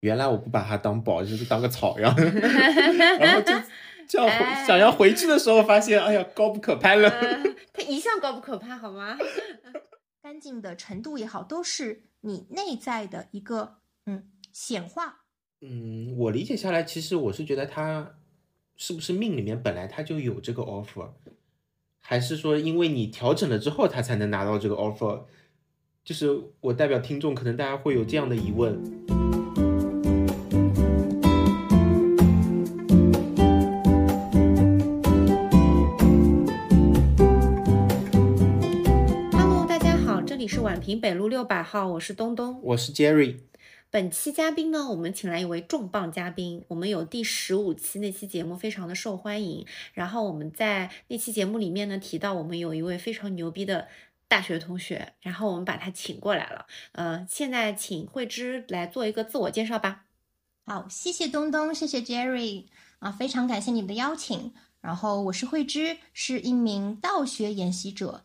原来我不把它当宝，就是当个草样，然后就就要回想要回去的时候，发现哎呀高不可攀了。它一向高不可攀，好吗？干净的程度也好，都是你内在的一个嗯显化。嗯，我理解下来，其实我是觉得他是不是命里面本来他就有这个 offer，还是说因为你调整了之后他才能拿到这个 offer？就是我代表听众，可能大家会有这样的疑问。宛平北路六百号，我是东东，我是 Jerry。本期嘉宾呢，我们请来一位重磅嘉宾。我们有第十五期那期节目非常的受欢迎，然后我们在那期节目里面呢提到，我们有一位非常牛逼的。大学同学，然后我们把他请过来了。呃，现在请慧芝来做一个自我介绍吧。好，谢谢东东，谢谢 Jerry 啊，非常感谢你们的邀请。然后我是慧芝，是一名道学研习者，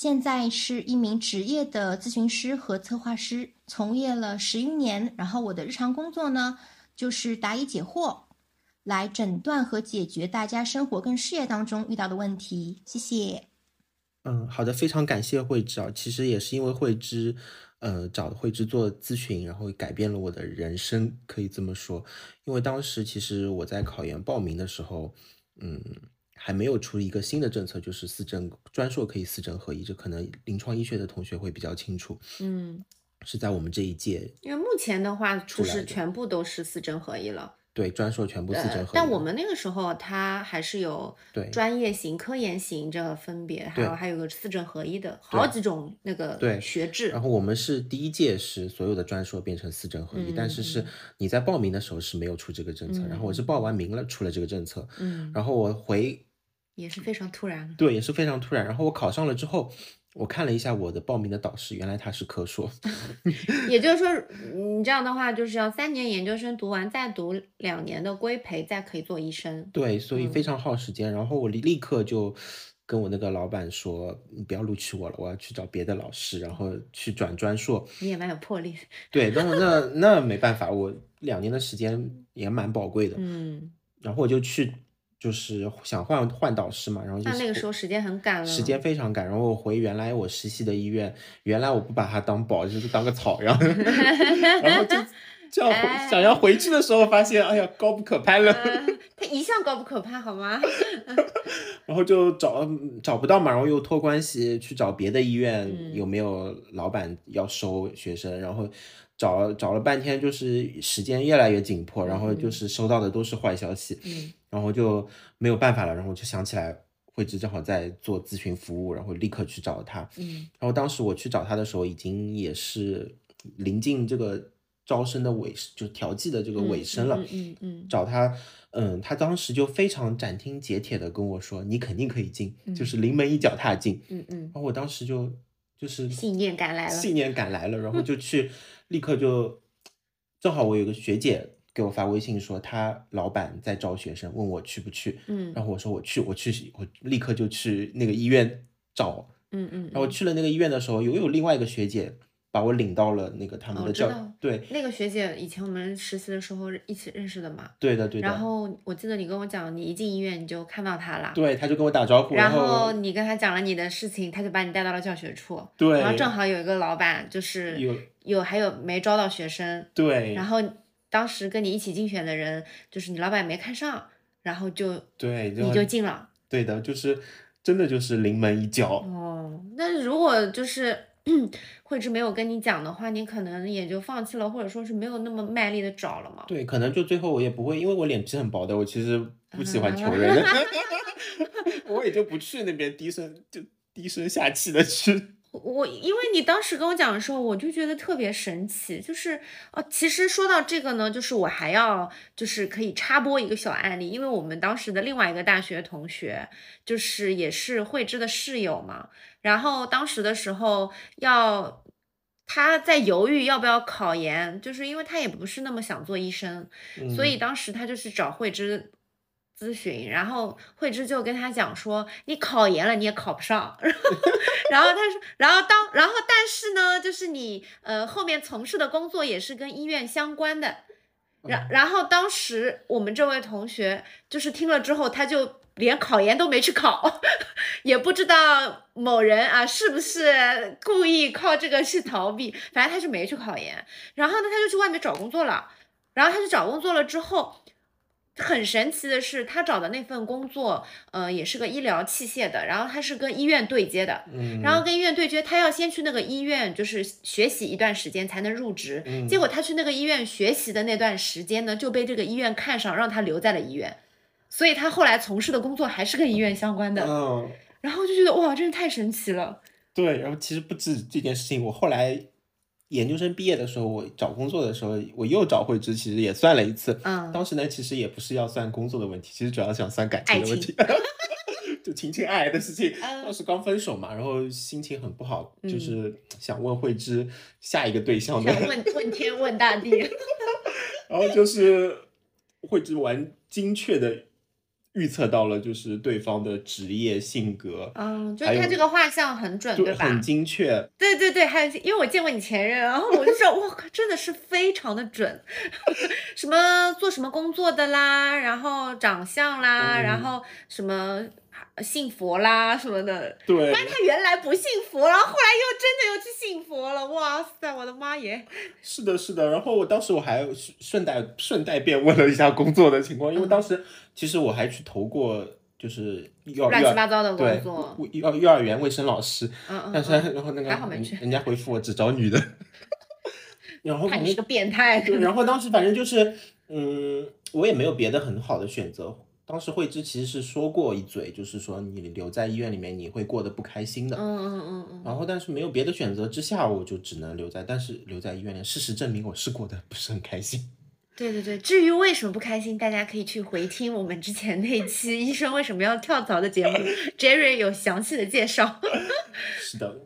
现在是一名职业的咨询师和策划师，从业了十余年。然后我的日常工作呢，就是答疑解惑，来诊断和解决大家生活跟事业当中遇到的问题。谢谢。嗯，好的，非常感谢慧芝啊。其实也是因为慧芝，呃，找慧芝做咨询，然后改变了我的人生，可以这么说。因为当时其实我在考研报名的时候，嗯，还没有出一个新的政策，就是四证专硕可以四证合一，这可能临床医学的同学会比较清楚。嗯，是在我们这一届，因为目前的话，出师全部都是四证合一了。对专硕全部四证合一，但我们那个时候它还是有对。专业型、科研型这个分别，还有还有个四证合一的好几种那个对学制。然后我们是第一届是所有的专硕变成四证合一，但是是你在报名的时候是没有出这个政策，然后我是报完名了出了这个政策，嗯，然后我回也是非常突然，对，也是非常突然。然后我考上了之后。我看了一下我的报名的导师，原来他是科硕，也就是说，你这样的话就是要三年研究生读完，再读两年的规培，再可以做医生。对，所以非常耗时间。然后我立立刻就跟我那个老板说：“你不要录取我了，我要去找别的老师，然后去转专硕。”你也蛮有魄力。对，然后那那没办法，我两年的时间也蛮宝贵的。嗯，然后我就去。就是想换换导师嘛，然后就那个时候时间很赶了，时间非常赶。然后我回原来我实习的医院，原来我不把它当宝，就是当个草样。然后就 就要想要回去的时候，发现哎呀高不可攀了。他一向高不可攀，好吗？然后就找找不到嘛，然后又托关系去找别的医院，有没有老板要收学生？然后。找找了半天，就是时间越来越紧迫，然后就是收到的都是坏消息，嗯，然后就没有办法了，然后就想起来慧芝正好在做咨询服务，然后立刻去找他，嗯，然后当时我去找他的时候，已经也是临近这个招生的尾，就调剂的这个尾声了，嗯嗯嗯，找他，嗯，他当时就非常斩钉截铁的跟我说，你肯定可以进，就是临门一脚踏进，嗯嗯，然后我当时就就是信念感来了，信念感来了，然后就去。立刻就，正好我有个学姐给我发微信说，她老板在招学生，问我去不去。嗯，然后我说我去，我去，我立刻就去那个医院找。嗯嗯。然后去了那个医院的时候，又有另外一个学姐。把我领到了那个他们的教对那个学姐以前我们实习的时候一起认识的嘛，对的对的。然后我记得你跟我讲，你一进医院你就看到她了，对，她就跟我打招呼，然后你跟她讲了你的事情，她就把你带到了教学处，对，然后正好有一个老板就是有有还有没招到学生，对，然后当时跟你一起竞选的人就是你老板没看上，然后就对你就进了，对的，就是真的就是临门一脚哦。那如果就是。慧芝没有跟你讲的话，你可能也就放弃了，或者说是没有那么卖力的找了嘛。对，可能就最后我也不会，因为我脸皮很薄的，我其实不喜欢求人，我也就不去那边低声就低声下气的去。我因为你当时跟我讲的时候，我就觉得特别神奇，就是哦，其实说到这个呢，就是我还要就是可以插播一个小案例，因为我们当时的另外一个大学同学，就是也是慧芝的室友嘛，然后当时的时候要他在犹豫要不要考研，就是因为他也不是那么想做医生，所以当时他就是找慧芝。咨询，然后慧芝就跟他讲说，你考研了你也考不上，然后他说，然后当，然后但是呢，就是你呃后面从事的工作也是跟医院相关的，然然后当时我们这位同学就是听了之后，他就连考研都没去考，也不知道某人啊是不是故意靠这个去逃避，反正他是没去考研。然后呢，他就去外面找工作了。然后他去找工作了之后。很神奇的是，他找的那份工作，呃，也是个医疗器械的，然后他是跟医院对接的，嗯，然后跟医院对接，他要先去那个医院，就是学习一段时间才能入职。嗯结果他去那个医院学习的那段时间呢，就被这个医院看上，让他留在了医院，所以他后来从事的工作还是跟医院相关的。嗯，然后就觉得哇，真是太神奇了。对，然后其实不止这件事情，我后来研究生毕业的时候，我找工作的时候，我又找慧芝，其实也算了一次。嗯当时呢，其实也不是要算工作的问题，其实主要想算感情的问题，就情情爱爱的事情。嗯当时刚分手嘛，然后心情很不好，嗯就是想问慧芝下一个对象的，想问 问天问大地。然后就是慧芝玩精确的预测到了，就是对方的职业、性格，嗯，就是他这个画像很准，对吧？很精确。对对对，还有因为我见过你前任，然后我就说，我靠，真的是非常的准，什么做什么工作的啦，然后长相啦，嗯然后什么信佛啦什么的。对，但他原来不信佛，然后后来又真的又去信佛了，哇塞，我的妈耶！是的，是的。然后我当时我还顺顺带顺带便问了一下工作的情况，因为嗯当时其实我还去投过，就是幼乱七八糟的工作，幼幼儿园卫生老师，嗯嗯但是嗯，然后那个还好没去人人家回复我只招女的，然后看你是个变态。对，然后当时反正就是，嗯，我也没有别的很好的选择。当时慧芝其实是说过一嘴，就是说你留在医院里面你会过得不开心的。嗯嗯嗯嗯，然后但是没有别的选择之下，我就只能留在，但是留在医院里，事实证明我是过得不是很开心。对对对。至于为什么不开心，大家可以去回听我们之前那期医生为什么要跳槽的节目，Jerry 有详细的介绍。是的，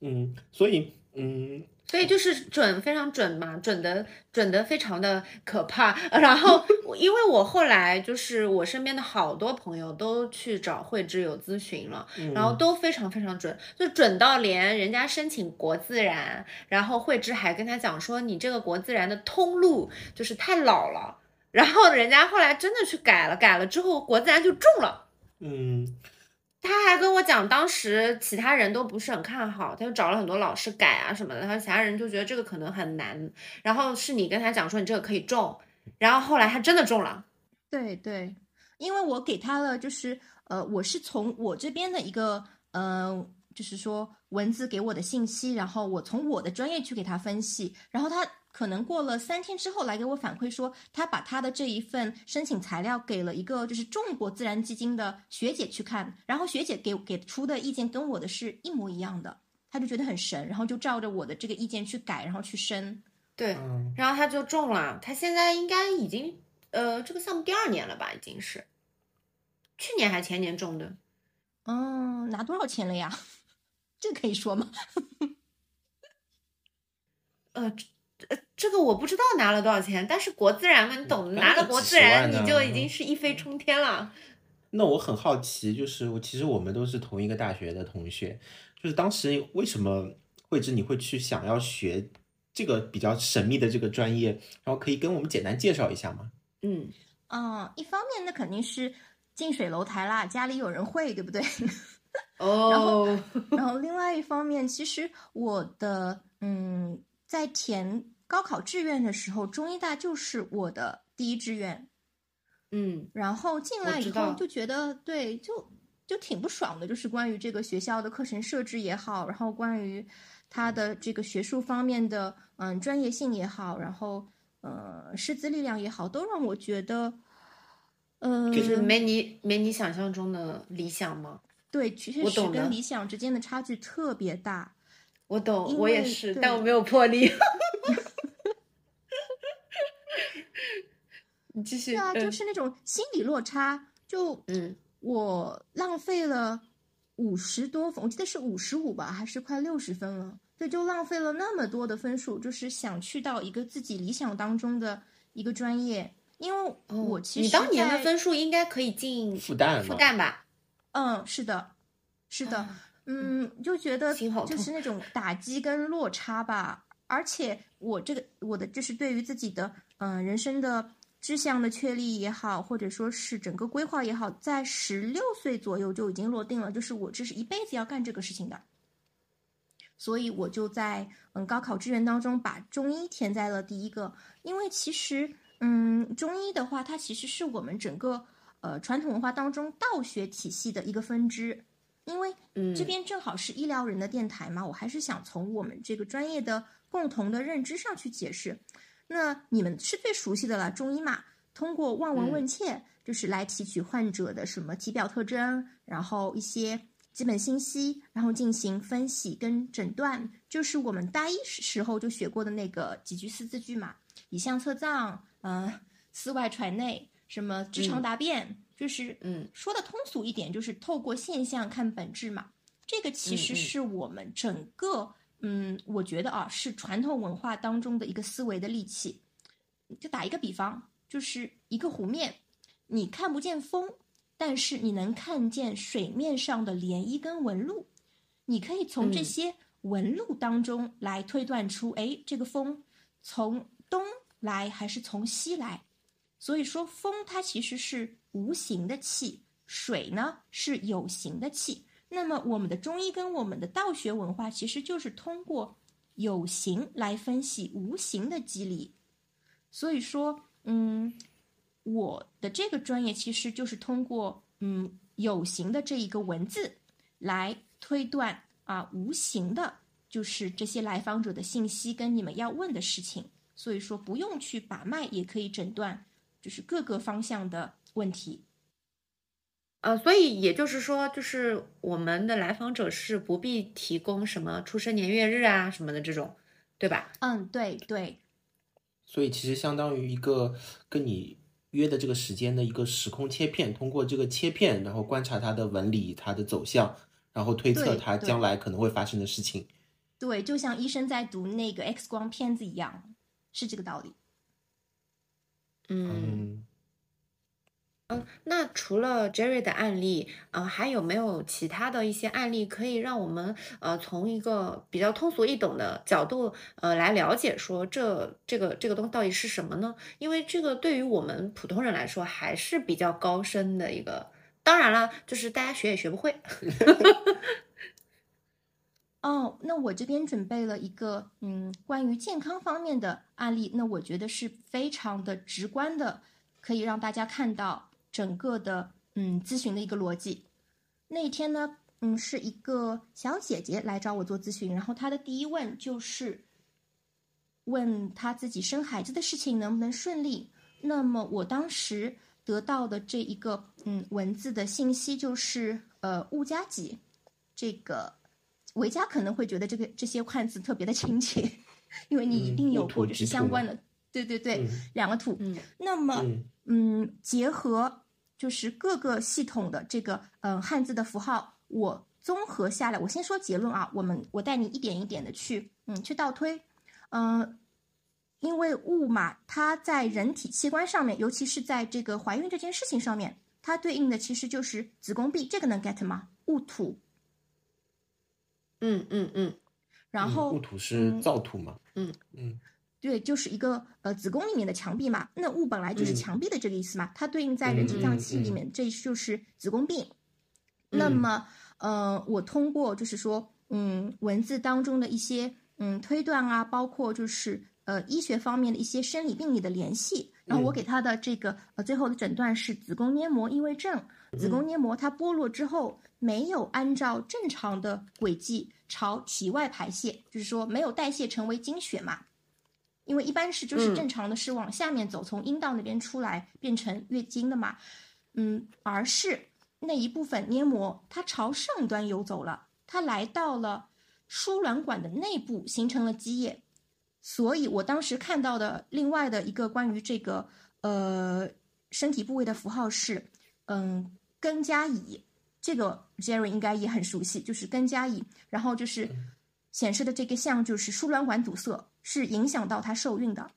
嗯，所以嗯，所以就是准，非常准嘛，准的准的非常的可怕。然后因为我后来就是我身边的好多朋友都去找慧芝有咨询了，然后都非常非常准，就准到连人家申请国自然，然后慧芝还跟他讲说你这个国自然的通路就是太老了。然后人家后来真的去改了，改了之后国自然就中了。嗯，他还跟我讲，当时其他人都不是很看好，他就找了很多老师改啊什么的，然后其他人就觉得这个可能很难，然后是你跟他讲说你这个可以中，然后后来他真的中了，对对，因为我给他了，就是呃，我是从我这边的一个呃，就是说文字给我的信息，然后我从我的专业去给他分析，然后他可能过了三天之后来给我反馈说，他把他的这一份申请材料给了一个就是中国自然基金的学姐去看，然后学姐给给出的意见跟我的是一模一样的，他就觉得很神，然后就照着我的这个意见去改，然后去申。对，嗯然后他就中了，他现在应该已经呃这个项目第二年了吧，已经是，去年还前年中的，嗯，拿多少钱了呀？这个可以说吗？呃。呃，这个我不知道拿了多少钱，但是国自然嘛，你懂的，拿了国自然你就已经是一飞冲天了。那我很好奇，就是我其实我们都是同一个大学的同学，就是当时为什么慧芝你会去想要学这个比较神秘的这个专业，然后可以跟我们简单介绍一下吗？嗯，嗯，一方面那肯定是近水楼台啦，家里有人会，对不对？哦，然后另外一方面，其实我的嗯，在填高考志愿的时候，中医大就是我的第一志愿。嗯然后进来以后就觉得，对，就就挺不爽的，就是关于这个学校的课程设置也好，然后关于它的这个学术方面的嗯专业性也好，然后呃师资力量也好，都让我觉得，呃，就是没你没你想象中的理想吗？对，其实是跟理想之间的差距特别大。我懂，我也是，但我没有魄力。你继续。对啊，就嗯是那种心理落差，就嗯我浪费了五十多分，我记得是五十五吧，还是快六十分了。对，就浪费了那么多的分数，就是想去到一个自己理想当中的一个专业，因为我哦其实你当年的分数应该可以进复旦，复旦吧？嗯，是的，是的，啊嗯，就觉得就是那种打击跟落差吧。而且我这个我的就是对于自己的嗯，人生的志向的确立也好，或者说是整个规划也好，在十六岁左右就已经落定了，就是我这是一辈子要干这个事情的。所以我就在嗯高考志愿当中把中医填在了第一个，因为其实嗯中医的话，它其实是我们整个呃传统文化当中道学体系的一个分支。因为这边正好是医疗人的电台嘛，我还是想从我们这个专业的共同的认知上去解释。那你们是最熟悉的了，中医嘛，通过望闻问切，就是来提取患者的什么体表特征，然后一些基本信息，然后进行分析跟诊断，就是我们大一时候就学过的那个几句四字句嘛，以象测脏，嗯，思外揣内，什么知常达变。就是嗯，说的通俗一点，就是透过现象看本质嘛。这个其实是我们整个嗯，我觉得啊，是传统文化当中的一个思维的利器。就打一个比方，就是一个湖面，你看不见风，但是你能看见水面上的涟漪跟纹路。你可以从这些纹路当中来推断出，哎，这个风从东来还是从西来。所以说，风它其实是。无形的气，水呢是有形的气。那么我们的中医跟我们的道学文化，其实就是通过有形来分析无形的机理。所以说，嗯，我的这个专业其实就是通过嗯有形的这一个文字来推断啊无形的，就是这些来访者的信息跟你们要问的事情。所以说，不用去把脉也可以诊断，就是各个方向的。问题，呃，所以也就是说，就是我们的来访者是不必提供什么出生年月日啊什么的这种，对吧？嗯，对对。所以其实相当于一个跟你约的这个时间的一个时空切片，通过这个切片，然后观察它的纹理、它的走向，然后推测它将来可能会发生的事情。对，就像医生在读那个 X 光片子一样，是这个道理。嗯。嗯，那除了 Jerry 的案例，呃，还有没有其他的一些案例可以让我们呃从一个比较通俗易懂的角度呃来了解说这这个这个东西到底是什么呢？因为这个对于我们普通人来说还是比较高深的一个，当然了，就是大家学也学不会。哦，那我这边准备了一个嗯关于健康方面的案例，那我觉得是非常的直观的，可以让大家看到。整个的嗯咨询的一个逻辑，那天呢，嗯，是一个小姐姐来找我做咨询，然后她的第一问就是问她自己生孩子的事情能不能顺利。那么我当时得到的这一个嗯文字的信息就是呃物加己，这个维嘉可能会觉得这个这些汉字特别的亲切，因为你一定有过就是相关的，对对对，两个土。嗯，那么嗯结合。就是各个系统的这个嗯汉字的符号，我综合下来，我先说结论啊。我们我带你一点一点的去嗯去倒推，嗯，因为雾嘛，它在人体器官上面，尤其是在这个怀孕这件事情上面，它对应的其实就是子宫壁，这个能 get 吗？戊土，嗯嗯嗯，然后戊土是燥土嘛？嗯嗯。对，就是一个呃子宫里面的墙壁嘛。那物本来就是墙壁的这个意思嘛，它对应在人体脏器里面，这就是子宫壁。那么，呃，我通过就是说，嗯，文字当中的一些嗯推断啊，包括就是呃医学方面的一些生理病理的联系，然后我给他的这个呃最后的诊断是子宫黏膜异位症。子宫黏膜它剥落之后，没有按照正常的轨迹朝体外排泄，就是说没有代谢成为经血嘛。因为一般是就是正常的是往下面走，从阴道那边出来变成月经的嘛，嗯，而是那一部分黏膜它朝上端游走了，它来到了输卵管的内部形成了积液，所以我当时看到的另外的一个关于这个呃身体部位的符号是嗯根加乙，这个 Jerry 应该也很熟悉，就是根加乙，然后就是显示的这个像就是输卵管堵塞。是影响到她受孕的，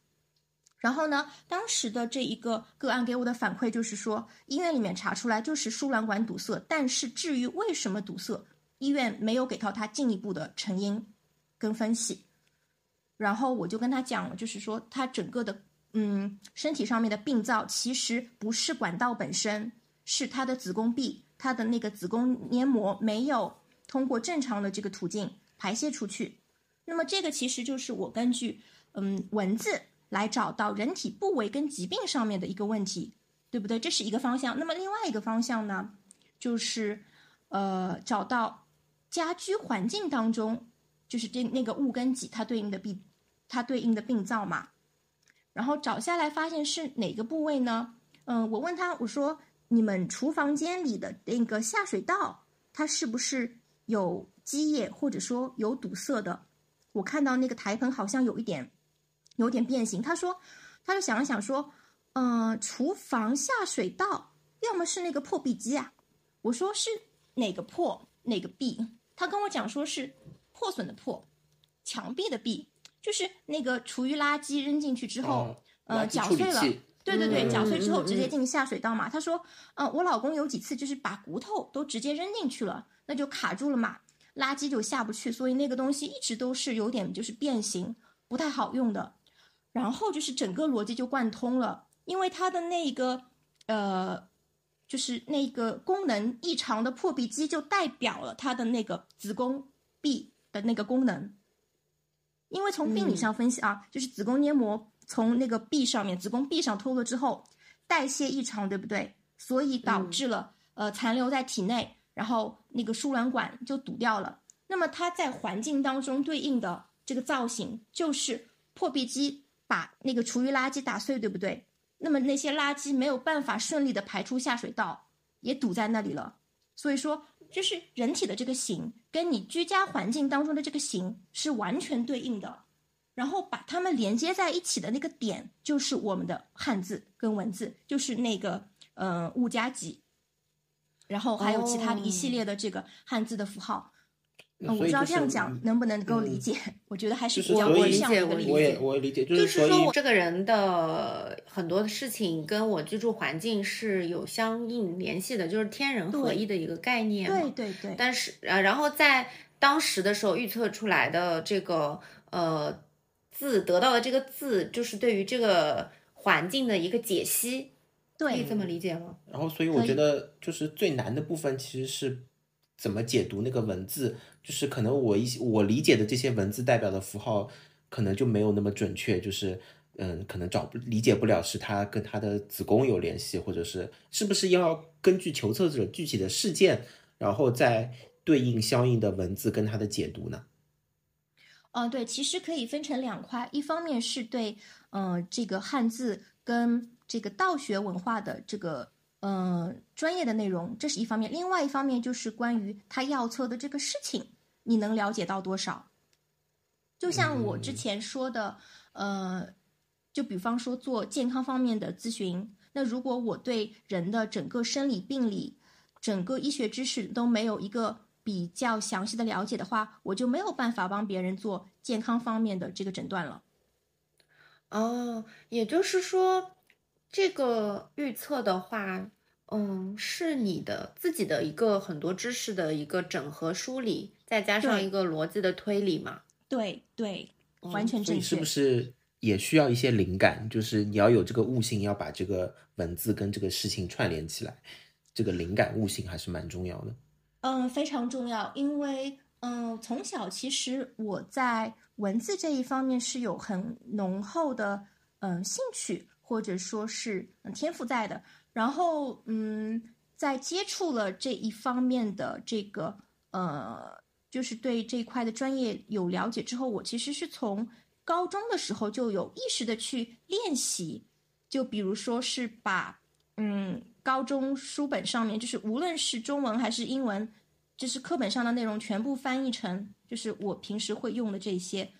然后呢，当时的这一个个案给我的反馈就是说，医院里面查出来就是输卵管堵塞，但是至于为什么堵塞，医院没有给到他进一步的成因跟分析。然后我就跟他讲了，就是说他整个的嗯身体上面的病灶，其实不是管道本身，是他的子宫壁，他的那个子宫黏膜没有通过正常的这个途径排泄出去。那么这个其实就是我根据嗯文字来找到人体部位跟疾病上面的一个问题，对不对？这是一个方向。那么另外一个方向呢，就是呃找到家居环境当中，就是这那个物跟己它对应的病，它对应的病灶嘛。然后找下来发现是哪个部位呢？嗯，我问他我说你们厨房间里的那个下水道，它是不是有积液或者说有堵塞的？我看到那个台盆好像有一点，有点变形。他说，他就想了想说，嗯，厨房下水道要么是那个破壁机啊。我说是哪个破哪个壁？他跟我讲说是破损的破，墙壁的壁，就是那个厨余垃圾扔进去之后，呃，搅碎了。对对对，搅碎之后直接进下水道嘛。他说，嗯，我老公有几次就是把骨头都直接扔进去了，那就卡住了嘛。垃圾就下不去，所以那个东西一直都是有点就是变形，不太好用的。然后就是整个逻辑就贯通了，因为它的那个呃，就是那个功能异常的破壁机，就代表了它的那个子宫壁的那个功能。因为从病理上分析啊，就是子宫黏膜从那个壁上面，子宫壁上脱落之后，代谢异常，对不对？所以导致了呃残留在体内。然后那个输卵管就堵掉了。那么它在环境当中对应的这个造型就是破壁机把那个厨余垃圾打碎，对不对？那么那些垃圾没有办法顺利的排出下水道，也堵在那里了。所以说，就是人体的这个形跟你居家环境当中的这个形是完全对应的。然后把它们连接在一起的那个点，就是我们的汉字跟文字，就是那个呃物加己。然后还有其他的一系列的这个汉字的符号，嗯，我知道这样讲能不能够理解？我觉得还是比较理解，我理解，我也我理解，就是说我这个人的很多的事情跟我居住环境是有相应联系的，就是天人合一的一个概念。对对对。但是呃，然后在当时的时候预测出来的这个呃字得到的这个字，就是对于这个环境的一个解析。可以这么理解吗？然后，所以我觉得就是最难的部分其实是怎么解读那个文字，就是可能我一些我理解的这些文字代表的符号可能就没有那么准确，就是嗯，可能找不理解不了是它跟它的子宫有联系，或者是是不是要根据求测者具体的事件，然后再对应相应的文字跟它的解读呢？嗯，对，其实可以分成两块，一方面是对嗯这个汉字跟。这个道学文化的这个呃专业的内容，这是一方面；另外一方面就是关于他要测的这个事情，你能了解到多少？就像我之前说的，呃，就比方说做健康方面的咨询，那如果我对人的整个生理病理、整个医学知识都没有一个比较详细的了解的话，我就没有办法帮别人做健康方面的这个诊断了。哦，也就是说。这个预测的话，嗯，是你的自己的一个很多知识的一个整合梳理，再加上一个逻辑的推理嘛？对对，完全正确。是不是也需要一些灵感？就是你要有这个悟性，要把这个文字跟这个事情串联起来，这个灵感悟性还是蛮重要的。嗯，非常重要，因为嗯，从小其实我在文字这一方面是有很浓厚的嗯兴趣。或者说是天赋在的，然后嗯，在接触了这一方面的这个呃，就是对这一块的专业有了解之后，我其实是从高中的时候就有意识的去练习，就比如说是把嗯高中书本上面，就是无论是中文还是英文，就是课本上的内容全部翻译成就是我平时会用的这些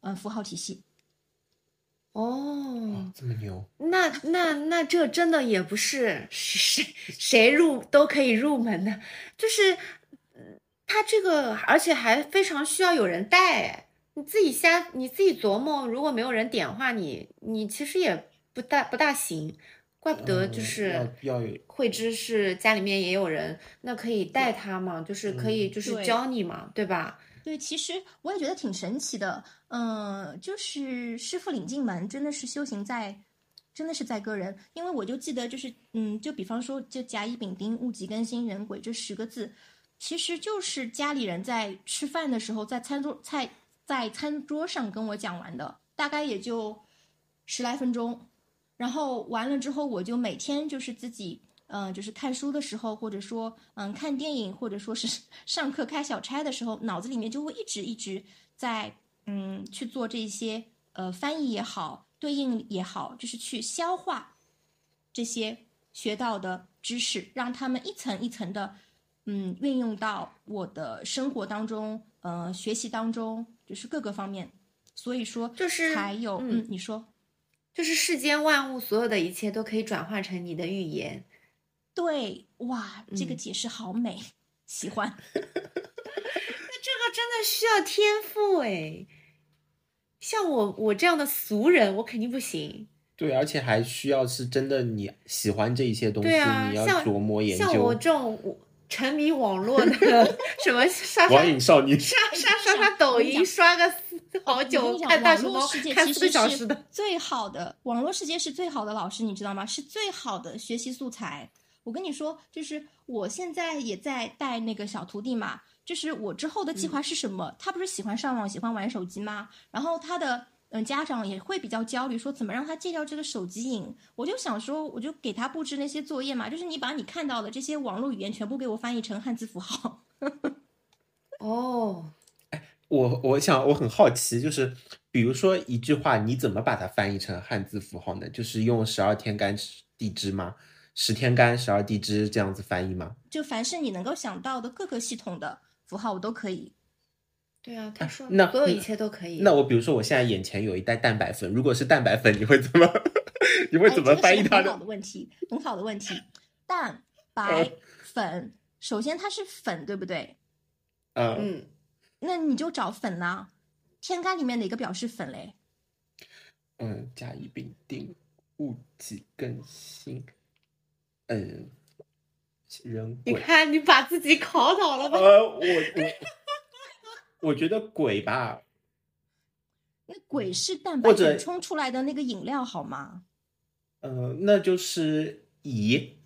嗯符号体系。哦，这么牛！那那那这真的也不是谁谁入都可以入门的，就是，他这个而且还非常需要有人带，你自己瞎你自己琢磨，如果没有人点化，你你其实也不大不大行，怪不得就是要慧芝是家里面也有人，那可以带他嘛，就是可以就是教你嘛，对吧？对，其实我也觉得挺神奇的，嗯，就是师傅领进门，真的是修行在真的是在个人。因为我就记得，就是嗯，就比方说，就甲乙丙丁戊己庚辛壬癸这十个字，其实就是家里人在吃饭的时候，在餐桌菜在餐桌上跟我讲完的，大概也就十来分钟。然后完了之后，我就每天就是自己。嗯，就是看书的时候，或者说，嗯，看电影，或者说是上 课开小差的时候，脑子里面就会一直一直在，嗯，去做这些，呃，翻译也好，对应也好，就是去消化这些学到的知识，让他们一层一层的，嗯，运用到我的生活当中，呃，学习当中，就是各个方面。所以说，就是还有，嗯，你说，就是世间万物，所有的一切都可以转化成你的语言。对，哇，这个解释好美，喜欢。那这个真的需要天赋哎，像我我这样的俗人，我肯定不行。对，而且还需要是真的你喜欢这一些东西，你要琢磨研究。像我这种沉迷网络的 什么刷网瘾少女，刷刷刷刷抖音，刷个好久，看大熊猫看四个小时的，最好的网络世界是最好的老师，你知道吗？是最好的学习素材。我跟你说，就是我现在也在带那个小徒弟嘛，就是我之后的计划是什么？他不是喜欢上网、喜欢玩手机吗？然后他的嗯家长也会比较焦虑，说怎么让他戒掉这个手机瘾？我就想说，我就给他布置那些作业嘛，就是你把你看到的这些网络语言全部给我翻译成汉字符号。哦，哎，我我想我很好奇，就是比如说一句话，你怎么把它翻译成汉字符号呢？就是用十二天干地支吗？十天干，十二地支这样子翻译吗？就凡是你能够想到的各个系统的符号，我都可以。对啊，他说那所有一切都可以。那我比如说，我现在眼前有一袋蛋白粉，如果是蛋白粉，你会怎么？你会怎么翻译它的？很好的问题，很好的问题。蛋白粉，首先它是粉，对不对？嗯。那你就找粉呢？天干里面哪个表示粉嘞？嗯，甲乙丙丁戊己庚辛。嗯，人你看你把自己考倒了吧？呃，我我我觉得鬼吧，那鬼是蛋白粉冲出来的那个饮料好吗？呃，那就是乙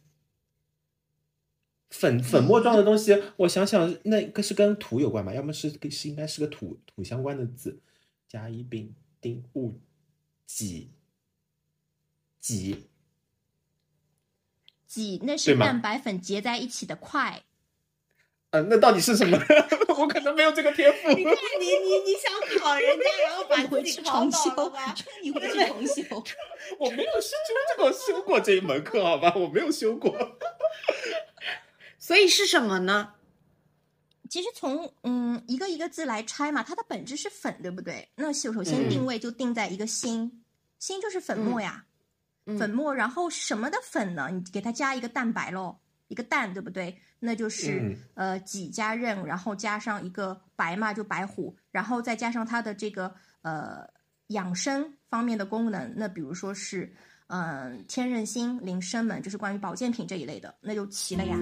粉粉末状的东西。我想想，那个是跟土有关吧？要么是是应该是个土土相关的字，甲乙丙丁戊己己。挤，那是蛋白粉结在一起的块。嗯，那到底是什么？我可能没有这个天赋。你看，你你你想考人家，然后把回去重修吧？你回去重修。我没有修这个修过这一门课，好吧？我没有修过。所以是什么呢？其实从嗯一个一个字来拆嘛，它的本质是粉，对不对？那首首先定位就定在一个心，心就是粉末呀。粉末，然后什么的粉呢？你给它加一个蛋白喽，一个蛋，对不对？那就是呃己加壬，然后加上一个白嘛，就白虎，然后再加上它的这个呃养生方面的功能。那比如说是嗯天任星、灵生门，就是关于保健品这一类的，那就齐了呀。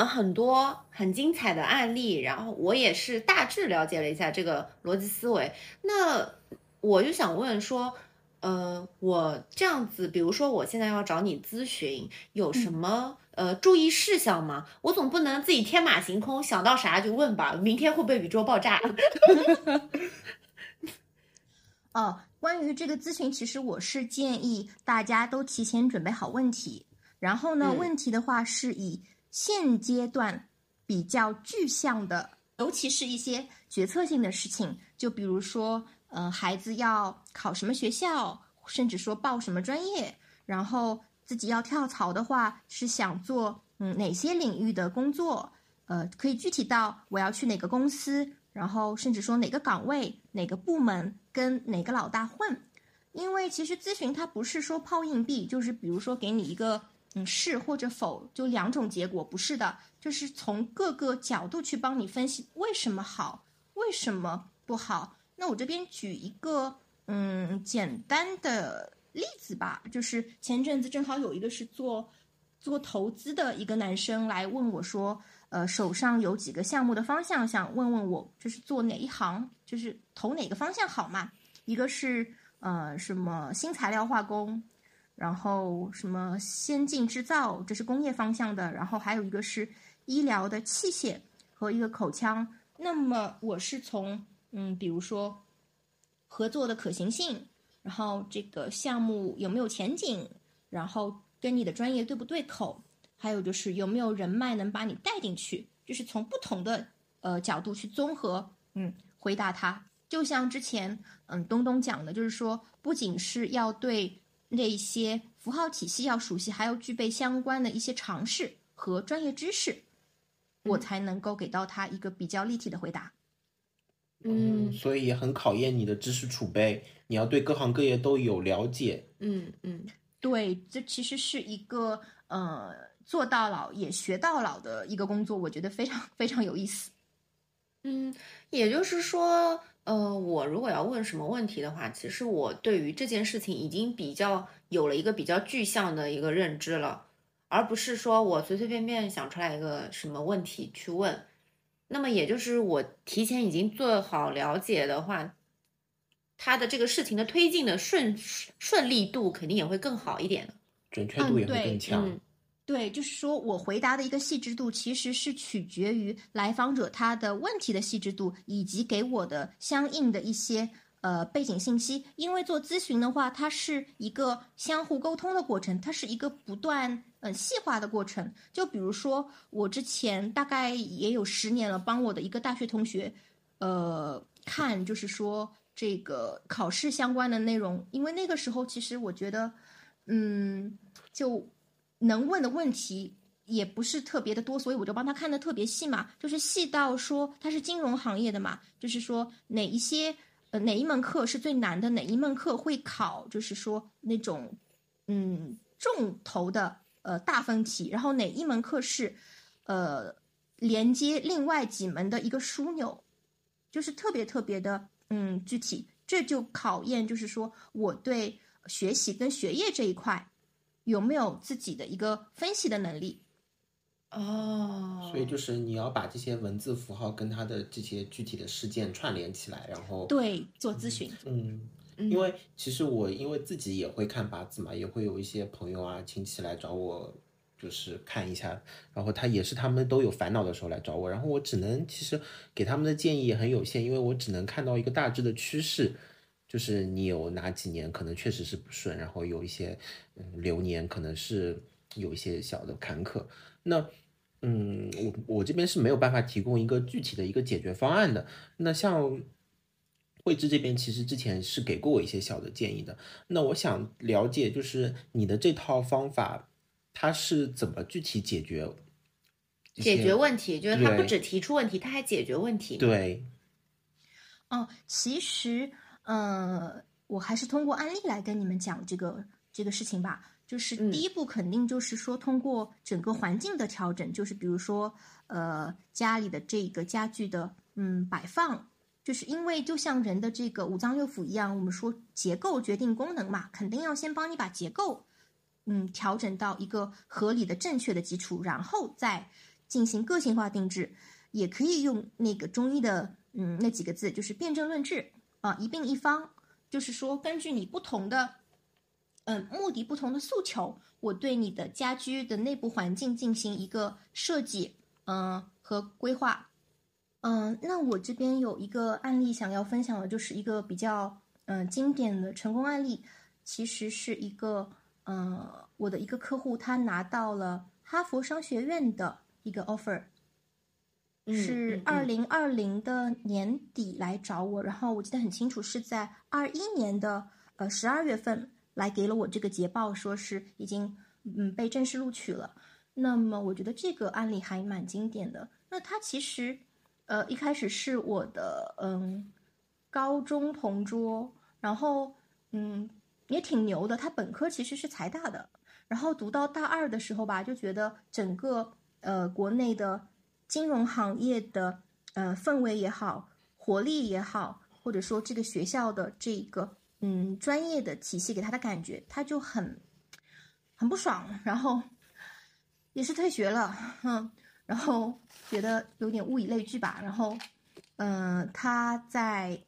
了很多很精彩的案例，然后我也是大致了解了一下这个逻辑思维。那我就想问说，呃，我这样子，比如说我现在要找你咨询，有什么呃注意事项吗？我总不能自己天马行空想到啥就问吧？明天会不会宇宙爆炸？哦，关于这个咨询，其实我是建议大家都提前准备好问题，然后呢，问题的话是以。现阶段比较具象的，尤其是一些决策性的事情，就比如说，呃，孩子要考什么学校，甚至说报什么专业，然后自己要跳槽的话，是想做嗯哪些领域的工作，呃，可以具体到我要去哪个公司，然后甚至说哪个岗位、哪个部门跟哪个老大混，因为其实咨询它不是说抛硬币，就是比如说给你一个。嗯，是或者否，就两种结果，不是的，就是从各个角度去帮你分析为什么好，为什么不好。那我这边举一个嗯简单的例子吧，就是前阵子正好有一个是做做投资的一个男生来问我说，呃手上有几个项目的方向，想问问我就是做哪一行，就是投哪个方向好嘛？一个是呃什么新材料化工，然后什么先进制造，这是工业方向的，然后还有一个是医疗的器械和一个口腔。那么我是从嗯，比如说合作的可行性，然后这个项目有没有前景，然后跟你的专业对不对口，还有就是有没有人脉能把你带进去，就是从不同的呃角度去综合嗯回答他。就像之前嗯东东讲的，就是说不仅是要对那些符号体系要熟悉，还要具备相关的一些常识和专业知识，我才能够给到他一个比较立体的回答。嗯所以也很考验你的知识储备，你要对各行各业都有了解。嗯嗯对，这其实是一个呃做到老也学到老的一个工作，我觉得非常非常有意思。嗯，也就是说，呃，我如果要问什么问题的话，其实我对于这件事情已经比较有了一个比较具象的一个认知了，而不是说我随随便便想出来一个什么问题去问。那么也就是我提前已经做好了解的话，它的这个事情的推进的顺顺利度肯定也会更好一点的。准确度也会更强。嗯对，就是说我回答的一个细致度，其实是取决于来访者他的问题的细致度，以及给我的相应的一些呃背景信息。因为做咨询的话，它是一个相互沟通的过程，它是一个不断嗯细化的过程。就比如说，我之前大概也有十年了，帮我的一个大学同学，呃，看就是说这个考试相关的内容，因为那个时候其实我觉得，嗯，就。能问的问题也不是特别的多，所以我就帮他看的特别细嘛，就是细到说他是金融行业的嘛，就是说哪一些呃哪一门课是最难的，哪一门课会考，就是说那种嗯重头的呃大分题，然后哪一门课是呃连接另外几门的一个枢纽，就是特别特别的嗯具体，这就考验就是说我对学习跟学业这一块。有没有自己的一个分析的能力？哦，所以就是你要把这些文字符号跟他的这些具体的事件串联起来，然后对做咨询。嗯，嗯因为其实我因为自己也会看八字嘛，也会有一些朋友啊亲戚来找我，就是看一下，然后他也是他们都有烦恼的时候来找我，然后我只能其实给他们的建议也很有限，因为我只能看到一个大致的趋势。就是你有哪几年可能确实是不顺，然后有一些嗯流年可能是有一些小的坎坷。那嗯，我我这边是没有办法提供一个具体的一个解决方案的。那像慧芝这边其实之前是给过我一些小的建议的。那我想了解，就是你的这套方法，它是怎么具体解决解决问题，就是他不对只提出问题，他还解决问题。，对，哦，其实，呃，我还是通过案例来跟你们讲这个这个事情吧。就是嗯第一步，肯定就是说通过整个环境的调整，就是比如说，呃，家里的这个家具的嗯摆放，就是因为就像人的这个五脏六腑一样，我们说结构决定功能嘛，肯定要先帮你把结构嗯调整到一个合理的、正确的基础，然后再进行个性化定制。也可以用那个中医的嗯那几个字，就是辨证论治啊，一病一方，就是说根据你不同的嗯目的、不同的诉求，我对你的家居的内部环境进行一个设计嗯和规划。嗯，那我这边有一个案例想要分享的，就是一个比较嗯经典的成功案例，其实是一个嗯我的一个客户他拿到了哈佛商学院的一个 offer。是嗯二零二零的年底来找我，然后我记得很清楚，是在二一年的呃十二月份来给了我这个捷报，说是已经嗯被正式录取了。那么我觉得这个案例还蛮经典的。那他其实呃一开始是我的嗯高中同桌，然后嗯也挺牛的，他本科其实是财大的，然后读到大二的时候吧，就觉得整个呃国内的金融行业的呃氛围也好，活力也好，或者说这个学校的这个嗯专业的体系给他的感觉，他就很很不爽，然后也是退学了，哼，然后觉得有点物以类聚吧。然后，嗯、他在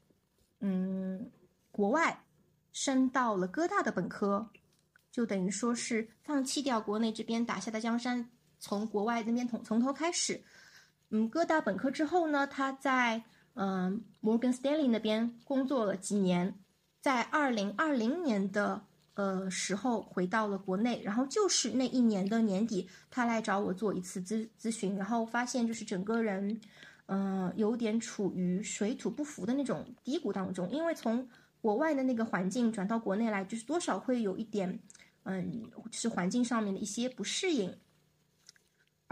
嗯国外升到了哥大的本科，就等于说是放弃掉国内这边打下的江山，从国外那边从从头开始。嗯，哥大本科之后呢，他在嗯摩根斯丹利那边工作了几年，在二零二零年的呃时候回到了国内，然后就是那一年的年底，他来找我做一次咨咨询，然后发现就是整个人嗯、有点处于水土不服的那种低谷当中，因为从国外的那个环境转到国内来，就是多少会有一点嗯，就是环境上面的一些不适应。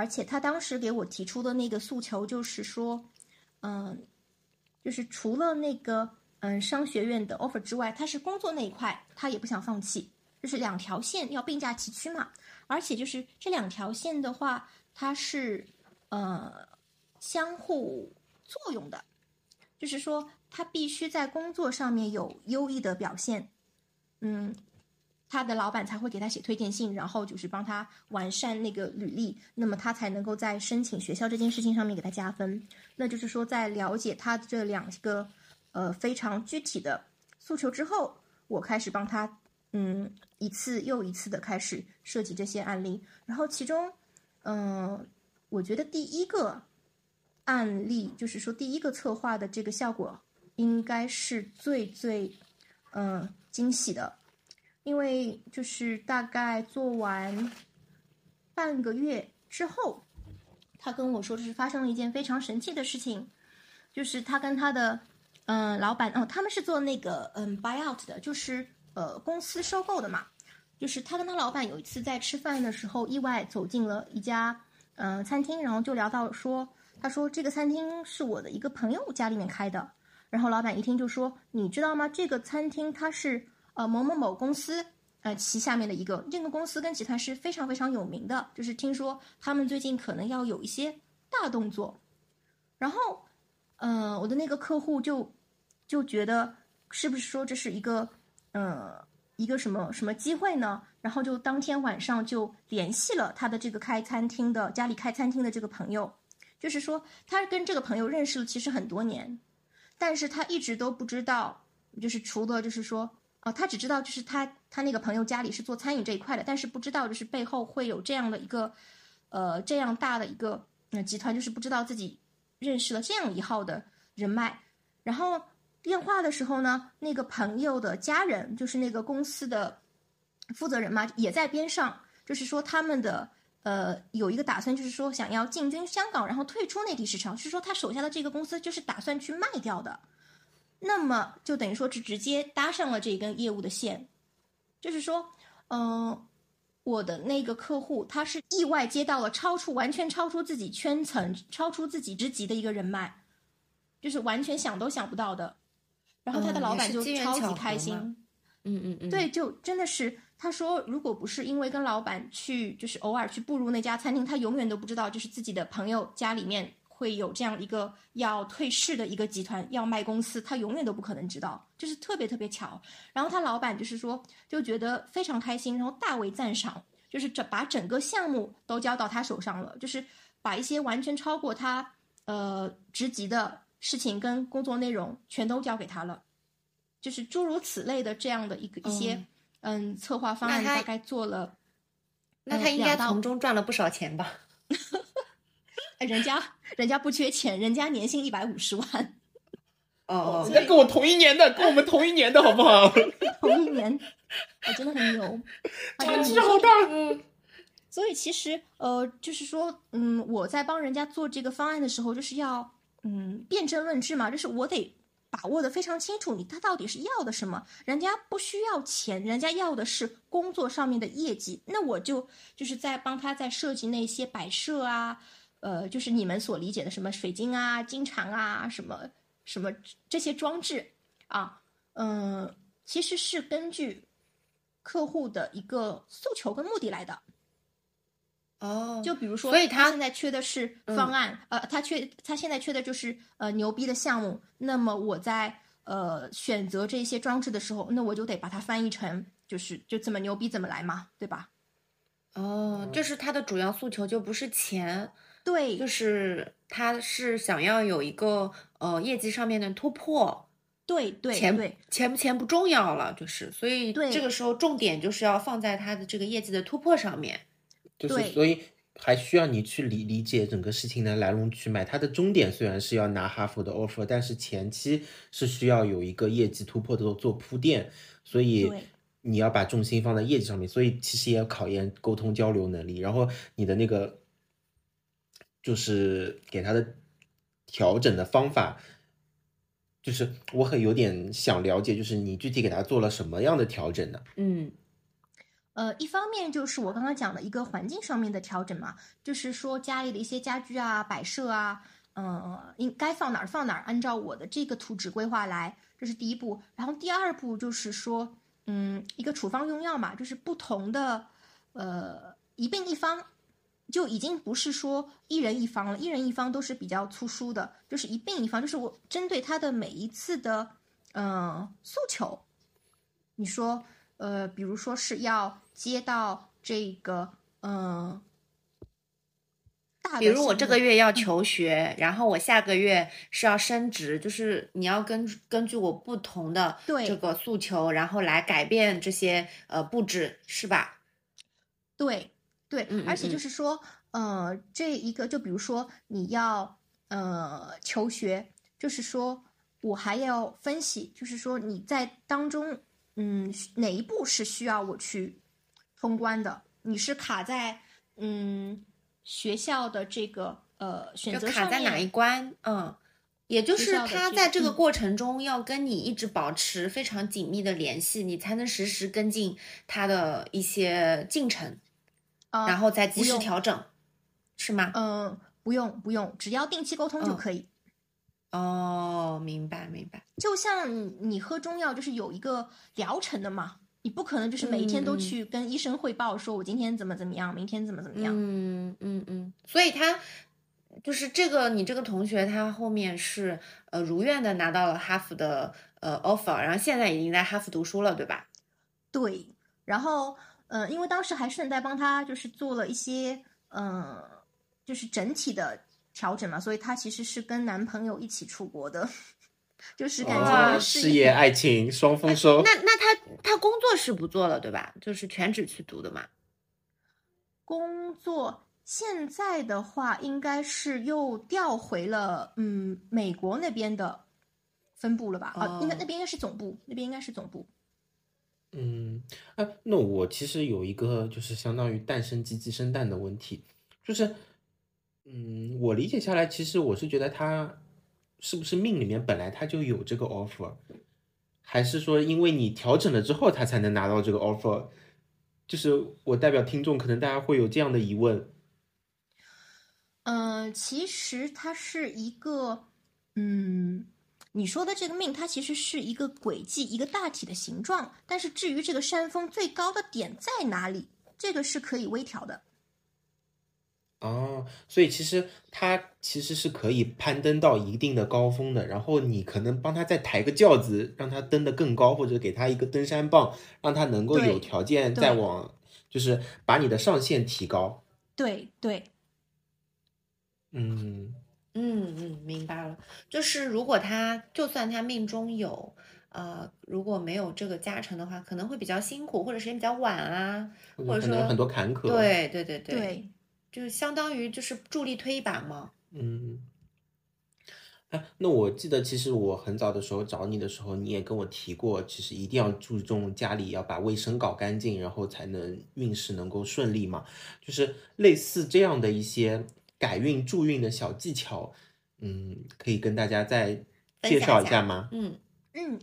而且他当时给我提出的那个诉求就是说，嗯，就是除了那个嗯商学院的 offer 之外，他是工作那一块他也不想放弃，就是两条线要并驾齐驱嘛。而且就是这两条线的话，它是呃相互作用的，就是说他必须在工作上面有优异的表现，嗯，他的老板才会给他写推荐信，然后就是帮他完善那个履历，那么他才能够在申请学校这件事情上面给他加分。那就是说，在了解他这两个呃非常具体的诉求之后，我开始帮他嗯一次又一次的开始设计这些案例，然后其中嗯、我觉得第一个案例就是说第一个策划的这个效果应该是最最嗯、惊喜的。因为就是大概做完半个月之后，他跟我说，就是发生了一件非常神奇的事情，就是他跟他的嗯、老板哦，他们是做那个嗯 buyout 的，就是呃公司收购的嘛，就是他跟他老板有一次在吃饭的时候，意外走进了一家嗯、餐厅，然后就聊到说，他说这个餐厅是我的一个朋友家里面开的，然后老板一听就说，你知道吗？这个餐厅它是。呃某某某公司呃旗下面的一个这个公司跟集团是非常非常有名的，就是听说他们最近可能要有一些大动作，然后呃我的那个客户就就觉得是不是说这是一个呃一个什么什么机会呢？然后就当天晚上就联系了他的这个开餐厅的家里开餐厅的这个朋友，就是说他跟这个朋友认识了其实很多年，但是他一直都不知道，就是除了就是说。哦，他只知道就是他他那个朋友家里是做餐饮这一块的，但是不知道就是背后会有这样的一个，呃，这样大的一个呃集团，就是不知道自己认识了这样一号的人脉。然后电话的时候呢，那个朋友的家人，就是那个公司的负责人嘛，也在边上，就是说他们的呃有一个打算，就是说想要进军香港，然后退出内地市场，是说他手下的这个公司就是打算去卖掉的。那么就等于说是直接搭上了这一根业务的线，就是说，嗯、我的那个客户他是意外接到了超出完全超出自己圈层、超出自己职级的一个人脉，就是完全想都想不到的。然后他的嗯老板就超级开心，嗯嗯嗯，对，就真的是他说，如果不是因为跟老板去，就是偶尔去步入那家餐厅，他永远都不知道，就是自己的朋友家里面会有这样一个要退市的一个集团要卖公司，他永远都不可能知道，就是特别特别巧。然后他老板就是说，就觉得非常开心，然后大为赞赏，就是整把整个项目都交到他手上了，就是把一些完全超过他呃职级的事情跟工作内容全都交给他了。就是诸如此类的这样的一个一些嗯策划方案，大概做了，那他应该从中赚了不少钱吧？哎人家人家不缺钱，人家年薪一百五十万，哦 人家跟我同一年的，跟我们同一年的好不好？同一年，我真的很牛，他真的差距好大。嗯所以其实呃，就是说，嗯，我在帮人家做这个方案的时候，就是要嗯辩证论治嘛，就是我得把握的非常清楚，你他到底是要的什么？人家不需要钱，人家要的是工作上面的业绩，那我就就是在帮他在设计那些摆设啊，呃，就是你们所理解的什么水晶啊、金蝉啊，什么什么这些装置啊，嗯、其实是根据客户的一个诉求跟目的来的。哦，就比如说，所以他现在缺的是方案，呃，他缺他现在缺的就是呃牛逼的项目。那么我在呃选择这些装置的时候，那我就得把它翻译成就是就怎么牛逼怎么来嘛，对吧？哦，就是他的主要诉求就不是钱，对，就是他是想要有一个呃业绩上面的突破，对对钱对钱不钱不重要了，就是所以对这个时候重点就是要放在他的这个业绩的突破上面。就是对所以还需要你去理理解整个事情的来龙去脉。它的终点虽然是要拿哈佛的 offer，但是前期是需要有一个业绩突破的做铺垫，所以你要把重心放在业绩上面。所以其实也要考验沟通交流能力，然后你的那个就是给他的调整的方法。就是我很有点想了解，就是你具体给他做了什么样的调整呢？嗯呃，一方面就是我刚刚讲的一个环境上面的调整嘛，就是说家里的一些家具啊、摆设啊，呃，应该放哪儿放哪儿，按照我的这个图纸规划来，这是第一步。然后第二步就是说，嗯，一个处方用药嘛，就是不同的，呃，一病一方，就已经不是说一人一方了，一人一方都是比较粗疏的，就是一病一方，就是我针对他的每一次的，嗯、诉求，你说。呃，比如说是要接到这个，嗯、大比如我这个月要求学，然后我下个月是要升职，就是你要根根据我不同的对这个诉求，然后来改变这些呃布置，是吧？对对，而且就嗯是说，呃，这一个就比如说你要呃求学，就是说我还要分析，就是说你在当中，嗯，哪一步是需要我去通关的？你是卡在嗯学校的这个呃选就择，卡在哪一关？嗯，也就是他在这个过程中要跟你一直保持非常紧密的联系，你才能实时跟进他的一些进程，呃然后再及时调整，是吗？嗯，不用不用，只要定期沟通就嗯可以。哦，明白明白。就像你你喝中药就是有一个疗程的嘛，你不可能就是每一天都去跟医生汇报说我今天怎么怎么样，明天怎么怎么样。嗯嗯嗯，所以他就是这个你这个同学，他后面是呃如愿的拿到了哈佛的呃 offer，然后现在已经在哈佛读书了，对吧？对，然后呃，因为当时还顺带帮他就是做了一些呃，就是整体的调整嘛，所以她其实是跟男朋友一起出国的，就是感觉哦事业爱情双丰收。那那他他工作是不做了，对吧？就是全职去读的嘛。工作现在的话，应该是又调回了嗯美国那边的分部了吧？啊，应该哦那边应该是总部，那边应该是总部。嗯，啊，那我其实有一个就是相当于蛋生鸡，鸡生蛋的问题，就是，嗯，我理解下来，其实我是觉得他是不是命里面本来他就有这个 offer，还是说因为你调整了之后他才能拿到这个 offer？就是我代表听众，可能大家会有这样的疑问。嗯、其实它是一个，嗯，你说的这个命，它其实是一个轨迹，一个大体的形状。但是至于这个山峰最高的点在哪里，这个是可以微调的。哦，所以其实它其实是可以攀登到一定的高峰的，然后你可能帮他再抬个轿子，让他登得更高，或者给他一个登山棒，让他能够有条件再往，就是把你的上限提高。对对，嗯，嗯嗯，明白了。就是如果他就算他命中有，呃，如果没有这个加成的话，可能会比较辛苦，或者时间比较晚啊，或或者说者可能有很多坎坷。，对对对对，对就相当于就是助力推一把嘛。嗯。哎，那我记得，其实我很早的时候找你的时候，你也跟我提过，其实一定要注重家里要把卫生搞干净，然后才能运势能够顺利嘛。就是类似这样的一些改运助运的小技巧，嗯，可以跟大家再介绍一下吗？嗯嗯，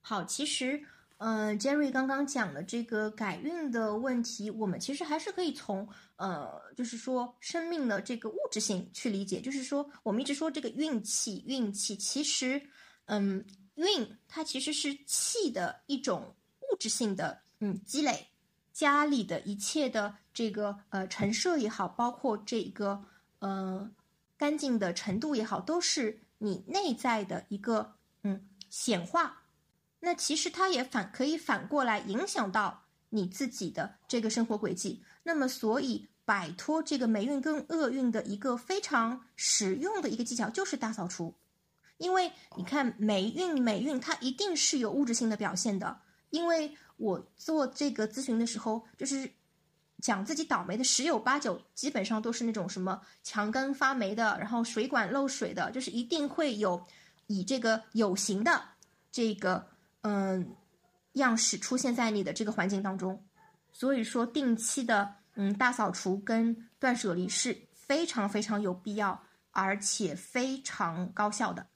好，其实，呃，Jerry 刚刚讲的这个改运的问题，我们其实还是可以从呃，就是说生命的这个物质性去理解。就是说，我们一直说这个运气，运气，其实，嗯，运它其实是气的一种物质性的嗯积累，家里的一切的这个呃陈设也好，包括这个呃干净的程度也好，都是你内在的一个嗯显化。那其实它也反可以反过来影响到你自己的这个生活轨迹。那么，所以摆脱这个霉运跟厄运的一个非常实用的一个技巧，就是大扫除。因为你看霉运，霉运它一定是有物质性的表现的。因为我做这个咨询的时候，就是讲自己倒霉的十有八九，基本上都是那种什么墙根发霉的，然后水管漏水的，就是一定会有以这个有形的这个嗯样式出现在你的这个环境当中。所以说，定期的嗯大扫除跟断舍离是非常非常有必要，而且非常高效的。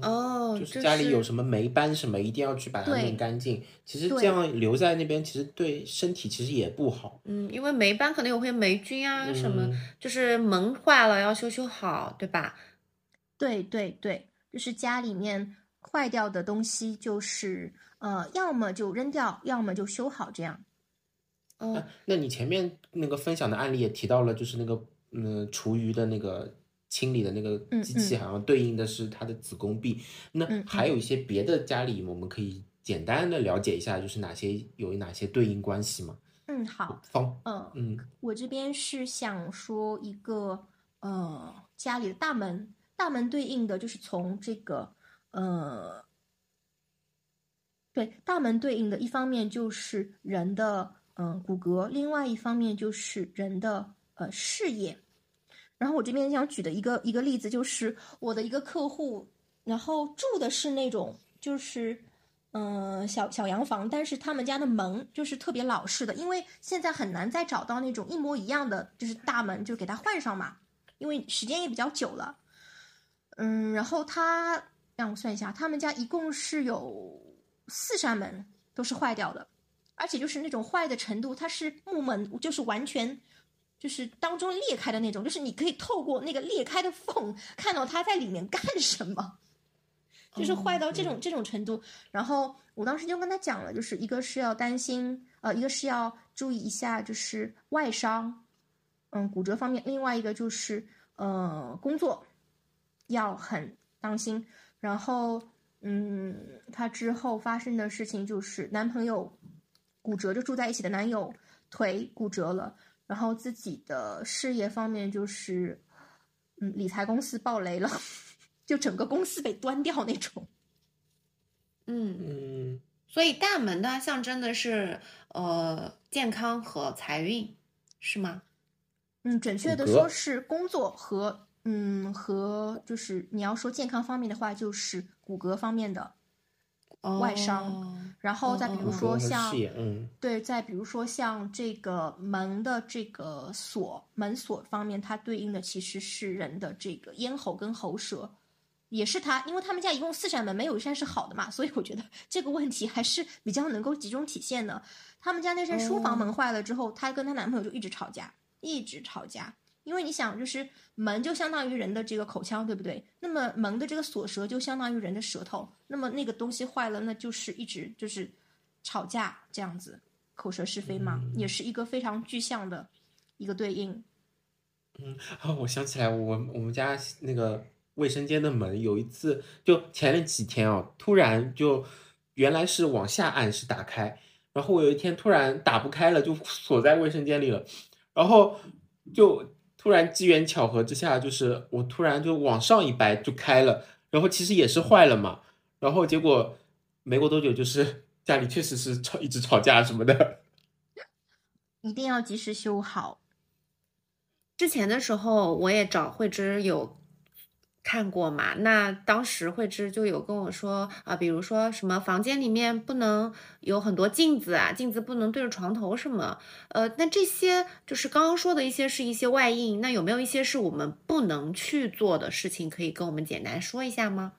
哦，就是家里有什么霉斑什么，一定要去把它弄干净。其实这样留在那边，其实对身体其实也不好。嗯，因为霉斑可能有会霉菌啊什么，嗯就是门坏了要修修好，对吧？对对对，就是家里面坏掉的东西，就是呃，要么就扔掉，要么就修好，这样。哦，啊那你前面那个分享的案例也提到了，就是那个嗯厨余的那个清理的那个嗯机器，嗯好像对应的是它的子宫壁。那嗯还有一些别的家里，我们可以简单的了解一下，就是哪些有哪些对应关系吗？嗯，好，方嗯，嗯我这边是想说一个呃家里的大门，大门对应的就是从这个呃，对，大门对应的一方面就是人的嗯、呃骨骼，另外一方面就是人的呃事业。然后我这边想举的一个一个例子就是我的一个客户，然后住的是那种就是嗯、小小洋房，但是他们家的门就是特别老式的，因为现在很难再找到那种一模一样的就是大门，就给它换上嘛，因为时间也比较久了。嗯，然后他让我算一下，他们家一共是有四扇门都是坏掉的，而且就是那种坏的程度，它是木门，就是完全就是当中裂开的那种，就是你可以透过那个裂开的缝看到他在里面干什么，就是坏到这种、这种程度。然后我当时就跟他讲了，就是一个是要担心，呃，一个是要注意一下就是外伤，嗯，骨折方面，另外一个就是呃工作要很当心。然后，嗯，他之后发生的事情就是男朋友骨折，就住在一起的男友腿骨折了，然后自己的事业方面就是，嗯，理财公司爆雷了，就整个公司被端掉那种。嗯，嗯所以大门它象征的是呃健康和财运，是吗？嗯，准确的说是工作和嗯和就是你要说健康方面的话，就是骨骼方面的。外伤哦然后再比如说像嗯对，再比如说像这个门的这个锁门锁方面，它对应的其实是人的这个咽喉跟喉舌，也是它，因为他们家一共四扇门，没有一扇是好的嘛，所以我觉得 这个问题还是比较能够集中体现的。他们家那扇书房门坏了之后，她跟她男朋友就一直吵架，一直吵架。因为你想，就是门就相当于人的这个口腔，对不对？那么门的这个锁舌就相当于人的舌头，那么那个东西坏了，那就是一直就是吵架这样子，口舌是非嘛，也是一个非常具象的一个对应。嗯啊，我想起来，我我们家那个卫生间的门，有一次就前了几天哦，突然就原来是往下按是打开，然后我有一天突然打不开了，就锁在卫生间里了，然后就突然机缘巧合之下，就是我突然就往上一掰就开了，然后其实也是坏了嘛，然后结果没过多久，就是家里确实是吵一直吵架什么的。一定要及时修好。之前的时候我也找慧芝有看过嘛，那当时慧芝就有跟我说啊，比如说什么房间里面不能有很多镜子啊，镜子不能对着床头什么，呃，那这些就是刚刚说的一些是一些外应，那有没有一些是我们不能去做的事情，可以跟我们简单说一下吗？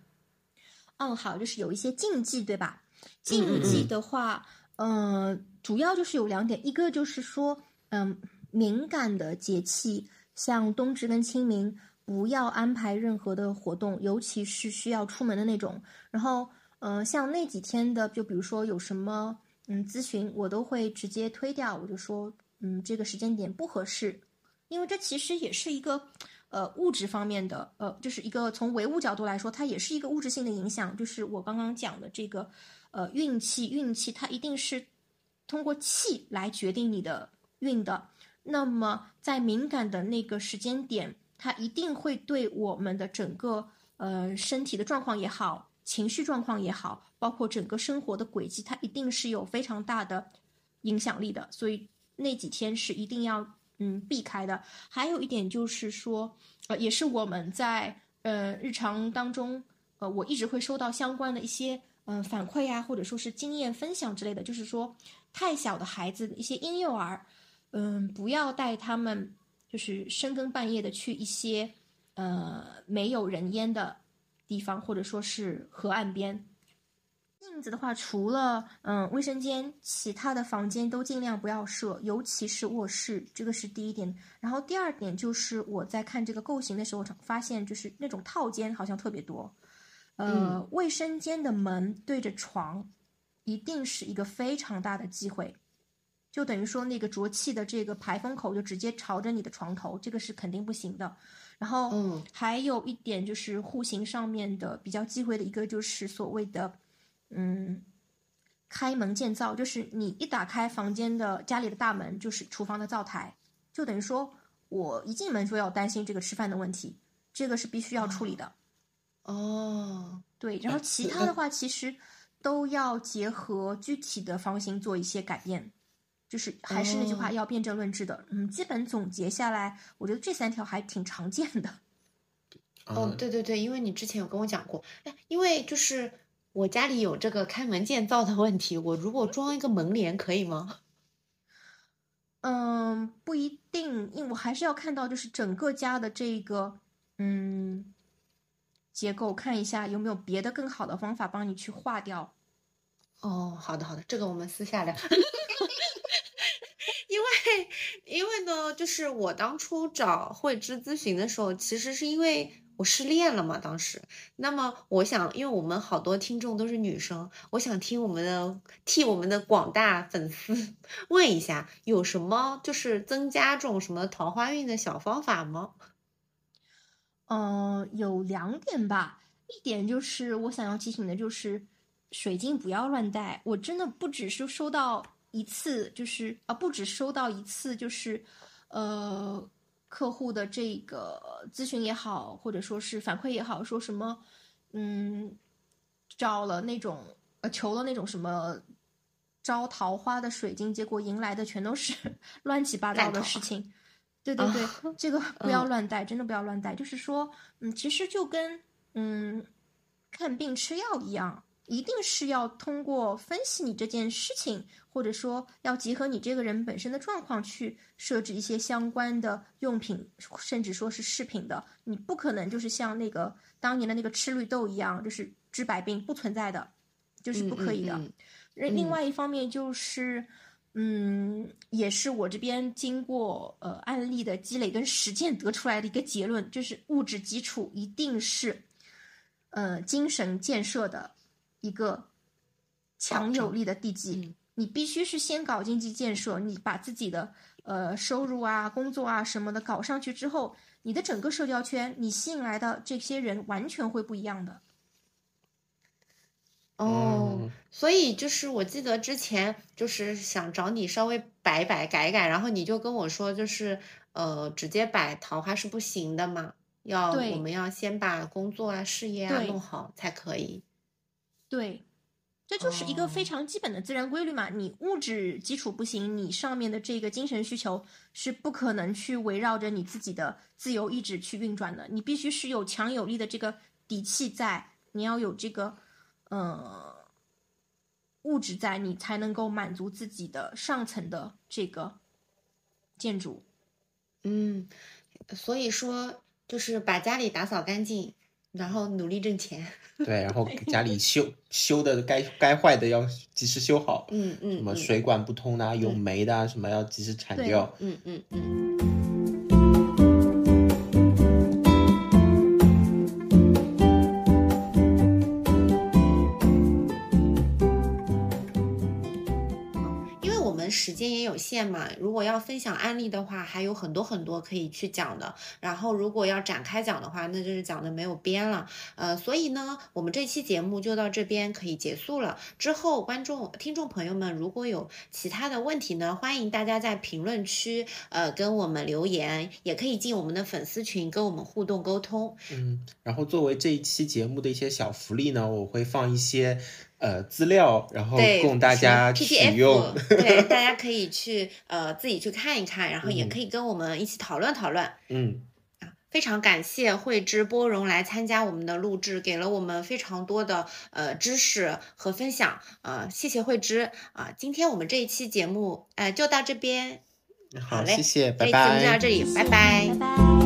嗯，好，就是有一些禁忌，对吧？嗯禁忌的话，嗯、主要就是有两点，一个就是说，嗯，敏感的节气，像冬至跟清明，不要安排任何的活动，尤其是需要出门的那种。然后，嗯、像那几天的，就比如说有什么嗯咨询，我都会直接推掉，我就说，嗯，这个时间点不合适，因为这其实也是一个。呃，物质方面的，呃，就是一个从唯物角度来说，它也是一个物质性的影响。就是我刚刚讲的这个，呃，运气，运气它一定是通过气来决定你的运的。那么在敏感的那个时间点，它一定会对我们的整个呃身体的状况也好，情绪状况也好，包括整个生活的轨迹，它一定是有非常大的影响力的。所以那几天是一定要嗯避开的。还有一点就是说，呃，也是我们在呃日常当中，呃，我一直会收到相关的一些嗯、反馈啊，或者说是经验分享之类的，就是说太小的孩子，一些婴幼儿。嗯，不要带他们就是深更半夜的去一些呃没有人烟的地方，或者说是河岸边。镜子的话，除了嗯卫生间，其他的房间都尽量不要设，尤其是卧室，这个是第一点。然后第二点就是我在看这个构型的时候，发现就是那种套间好像特别多。呃，卫生间的门对着床，一定是一个非常大的忌讳。就等于说，那个浊气的这个排风口就直接朝着你的床头，这个是肯定不行的。然后，嗯，还有一点就是户型上面的比较忌讳的一个，就是所谓的，嗯，开门见灶，就是你一打开房间的家里的大门，就是厨房的灶台，就等于说我一进门就要担心这个吃饭的问题，这个是必须要处理的。哦，对，然后其他的话，其实都要结合具体的房型做一些改变。就是还是那句话，哦要辩证论治的。嗯，基本总结下来，我觉得这三条还挺常见的。哦，嗯对对对，因为你之前有跟我讲过，哎，因为就是我家里有这个开门见灶的问题，我如果装一个门帘可以吗？嗯，不一定，因为我还是要看到就是整个家的这个嗯结构，看一下有没有别的更好的方法帮你去化掉。哦，好的好的，这个我们私下聊。因为因为呢，就是我当初找慧芝咨询的时候，其实是因为我失恋了嘛，当时。那么我想，因为我们好多听众都是女生，我想听我们的替我们的广大粉丝 问一下，有什么就是增加这种什么桃花运的小方法吗？嗯，有两点吧，一点就是我想要提醒的，就是水晶不要乱戴。我真的不只是收到一次，就是啊，不止收到一次，就是呃，客户的这个咨询也好，或者说是反馈也好，说什么嗯，找了那种呃，求了那种什么招桃花的水晶，结果迎来的全都是 乱七八糟的事情。对对对，啊 这个不要嗯乱带，真的不要乱带。就是说，嗯，其实就跟嗯看病吃药一样，一定是要通过分析你这件事情，或者说要结合你这个人本身的状况去设置一些相关的用品，甚至说是饰品的。你不可能就是像那个当年的那个吃绿豆一样，就是治百病不存在的，就是不可以的。嗯嗯另另外一方面就是，嗯，也是我这边经过呃案例的积累跟实践得出来的一个结论，就是物质基础一定是，呃，精神建设的一个强有力的地基。嗯你必须是先搞经济建设，你把自己的呃收入啊、工作啊什么的搞上去之后，你的整个社交圈，你吸引来的这些人完全会不一样的。哦，嗯所以就是我记得之前就是想找你稍微摆摆改改，然后你就跟我说，就是呃，直接摆桃花是不行的嘛，要我们要先把工作啊、事业啊弄好才可以。对，这就是一个非哦常基本的自然规律嘛。你物质基础不行，你上面的这个精神需求是不可能去围绕着你自己的自由意志去运转的。你必须是有强有力的这个底气在，你要有这个呃物质在，你才能够满足自己的上层的这个建筑。嗯，所以说就是把家里打扫干净，然后努力挣钱。对，然后家里修修的该该坏的要及时修好，嗯嗯，什么嗯水管不通的啊、有霉的啊，什么要及时铲对掉。嗯嗯嗯。限嘛，如果要分享案例的话，还有很多很多可以去讲的。然后如果要展开讲的话，那就是讲的没有边了。呃，所以呢，我们这期节目就到这边可以结束了。之后，观众、听众朋友们如果有其他的问题呢，欢迎大家在评论区呃跟我们留言，也可以进我们的粉丝群跟我们互动沟通。嗯，然后作为这一期节目的一些小福利呢，我会放一些。呃，资料，然后供大家使用。对，大家可以去呃自己去看一看，然后也可以跟我们一起讨论讨论。嗯，啊，非常感谢慧芝波荣来参加我们的录制，给了我们非常多的呃知识和分享。呃，谢谢慧芝啊，今天我们这一期节目呃就到这边。好嘞，谢谢，拜拜。这一期就到这里，拜拜，拜拜。